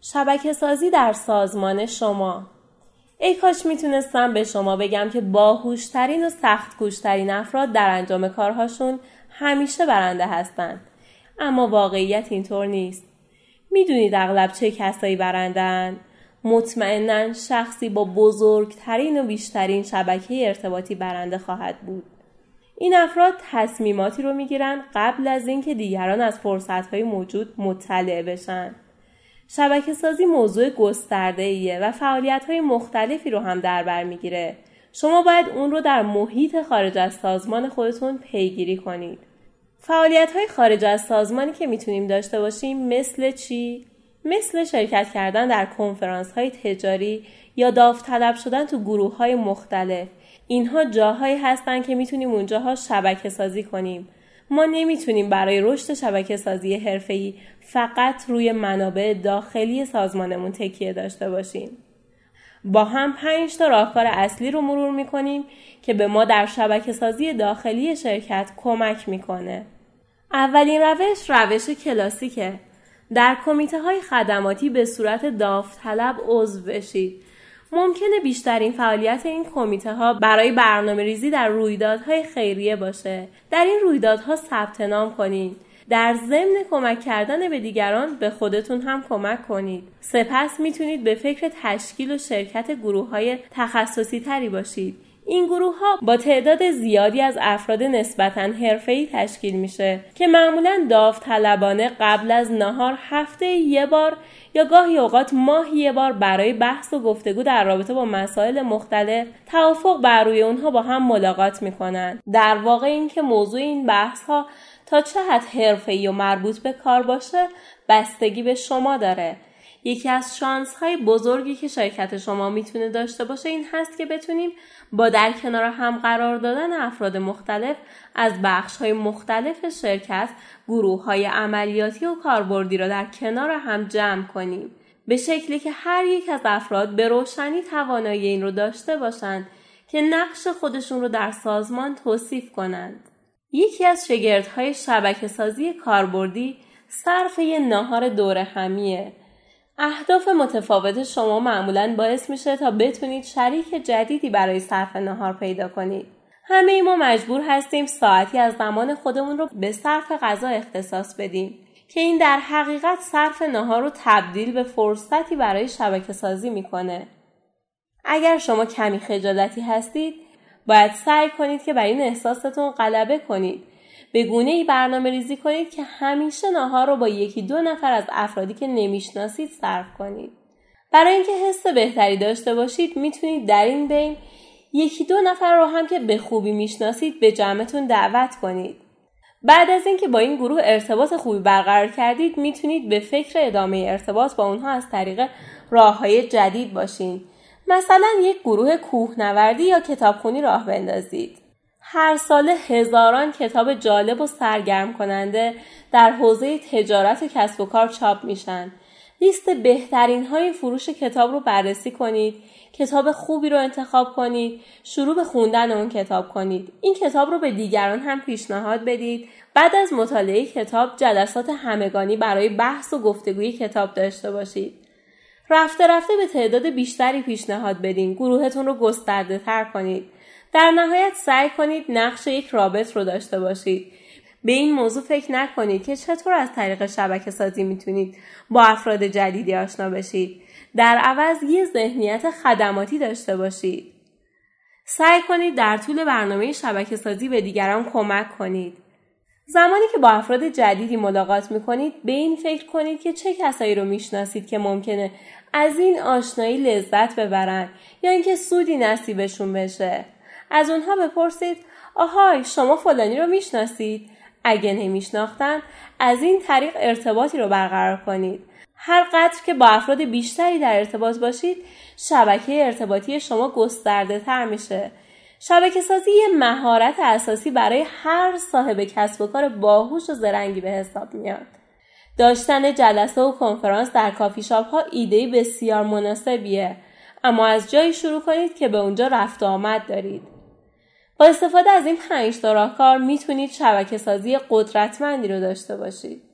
شبکه سازی در سازمان شما ای کاش می‌تونستم به شما بگم که باهوشترین و سخت گوشترین افراد در انجام کارهاشون همیشه برنده هستند. اما واقعیت اینطور نیست. می‌دونید اغلب چه کسایی برندن؟ مطمئنا شخصی با بزرگترین و بیشترین شبکه ارتباطی برنده خواهد بود. این افراد تصمیماتی رو می‌گیرن قبل از اینکه دیگران از فرصتهای موجود مطلع بشن. شبکه سازی موضوع گسترده ایه و فعالیت های مختلفی رو هم در بر می‌گیره. شما باید اون رو در محیط خارج از سازمان خودتون پیگیری کنید. فعالیت های خارج از سازمانی که می‌تونیم داشته باشیم مثل چی؟ مثل شرکت کردن در کنفرانس های تجاری یا داوطلب شدن تو گروه های مختلف. اینها جاهایی هستن که می‌تونیم اونجاها شبکه سازی کنیم. ما نمی‌تونیم برای رشد شبکه سازی حرفه‌ای فقط روی منابع داخلی سازمانمون تکیه داشته باشیم. با هم پنج تا راهکار اصلی رو مرور می‌کنیم که به ما در شبکه سازی داخلی شرکت کمک می‌کنه. اولین روش روش کلاسیکه. در کمیته های خدماتی به صورت داوطلب عضو بشید ممکنه بیشترین فعالیت این کمیته ها برای برنامه ریزی در رویدادهای خیریه باشه. در این رویدادها ثبت نام کنید. در ضمن کمک کردن به دیگران به خودتون هم کمک کنید. سپس می‌تونید به فکر تشکیل و شرکت گروه های تخصصی تری باشید. این گروه ها با تعداد زیادی از افراد نسبتا حرفه‌ای تشکیل میشه که معمولا داوطلبانه قبل از نهار هفته یه بار یا گاهی اوقات ماهی یه بار برای بحث و گفتگو در رابطه با مسائل مختلف توافق بر روی اونها با هم ملاقات می‌کنن. در واقع اینکه موضوع این بحث ها تا چه حد حرفه‌ای و مربوط به کار باشه بستگی به شما داره. یکی از شانس های بزرگی که شرکت شما می‌تونه داشته باشه این هست که بتونیم با در کنار هم قرار دادن افراد مختلف از بخش های مختلف شرکت گروه های عملیاتی و کاربردی را در کنار هم جمع کنیم به شکلی که هر یک از افراد به روشنی توانایی این رو داشته باشند که نقش خودشون رو در سازمان توصیف کنند. یکی از شگردهای شبکه سازی کاربردی صرف یه ناهار دور همیه اهداف متفاوت شما معمولا باعث میشه تا بتونید شریک جدیدی برای صرف نهار پیدا کنید. همه ما مجبور هستیم ساعتی از زمان خودمون رو به صرف غذا اختصاص بدیم که این در حقیقت صرف نهار رو تبدیل به فرصتی برای شبکه سازی می‌کنه. اگر شما کمی خجالتی هستید باید سعی کنید که بر این احساستون غلبه کنید به گونه ای برنامه ریزی کنید که همیشه ناهار رو با یکی دو نفر از افرادی که نمی‌شناسید صرف کنید. برای اینکه حس بهتری داشته باشید می‌تونید در این بین یکی دو نفر رو هم که به خوبی می‌شناسید به جمعتون دعوت کنید. بعد از اینکه با این گروه ارتباط خوبی برقرار کردید می‌تونید به فکر ادامه ارتباط با اونها از طریق راه های جدید باشین. مثلا یک گروه کوهنوردی یا کتابخونی راه بندازید. هر ساله هزاران کتاب جالب و سرگرم کننده در حوزه تجارت و کسب و کار چاپ میشن. لیست بهترین های فروش کتاب رو بررسی کنید. کتاب خوبی رو انتخاب کنید. شروع به خوندن اون کتاب کنید. این کتاب رو به دیگران هم پیشنهاد بدید. بعد از مطالعه کتاب جلسات همگانی برای بحث و گفتگوی کتاب داشته باشید. رفته رفته به تعداد بیشتری پیشنهاد بدین. گروهتون رو گسترده تر کنید. در نهایت سعی کنید نقش یک رابط رو داشته باشید. به این موضوع فکر نکنید که چطور از طریق شبکه سازی می‌تونید با افراد جدیدی آشنا بشید. در عوض یه ذهنیت خدماتی داشته باشید. سعی کنید در طول برنامه شبکه سازی به دیگران کمک کنید. زمانی که با افراد جدیدی ملاقات می‌کنید به این فکر کنید که چه کسایی رو می‌شناسید که ممکنه از این آشنایی لذت ببرن یا اینکه سودی نصیبشون بشه. از اونها بپرسید آهای شما فلانی رو می‌شناسید؟ اگه نمیشناختن از این طریق ارتباطی رو برقرار کنید. هر قدر که با افراد بیشتری در ارتباط باشید شبکه ارتباطی شما گسترده تر میشه. شبکه سازی یه مهارت اساسی برای هر صاحب کسب و کار باهوش و زرنگی به حساب میاد. داشتن جلسه و کنفرانس در کافی شاپ ها ایده بسیار مناسبیه. اما از جایی شروع کنید که به اونجا رفت آمد دارید. استفاده از این پنج تا راهکار می‌تونید شبکه سازی قدرتمندی رو داشته باشید.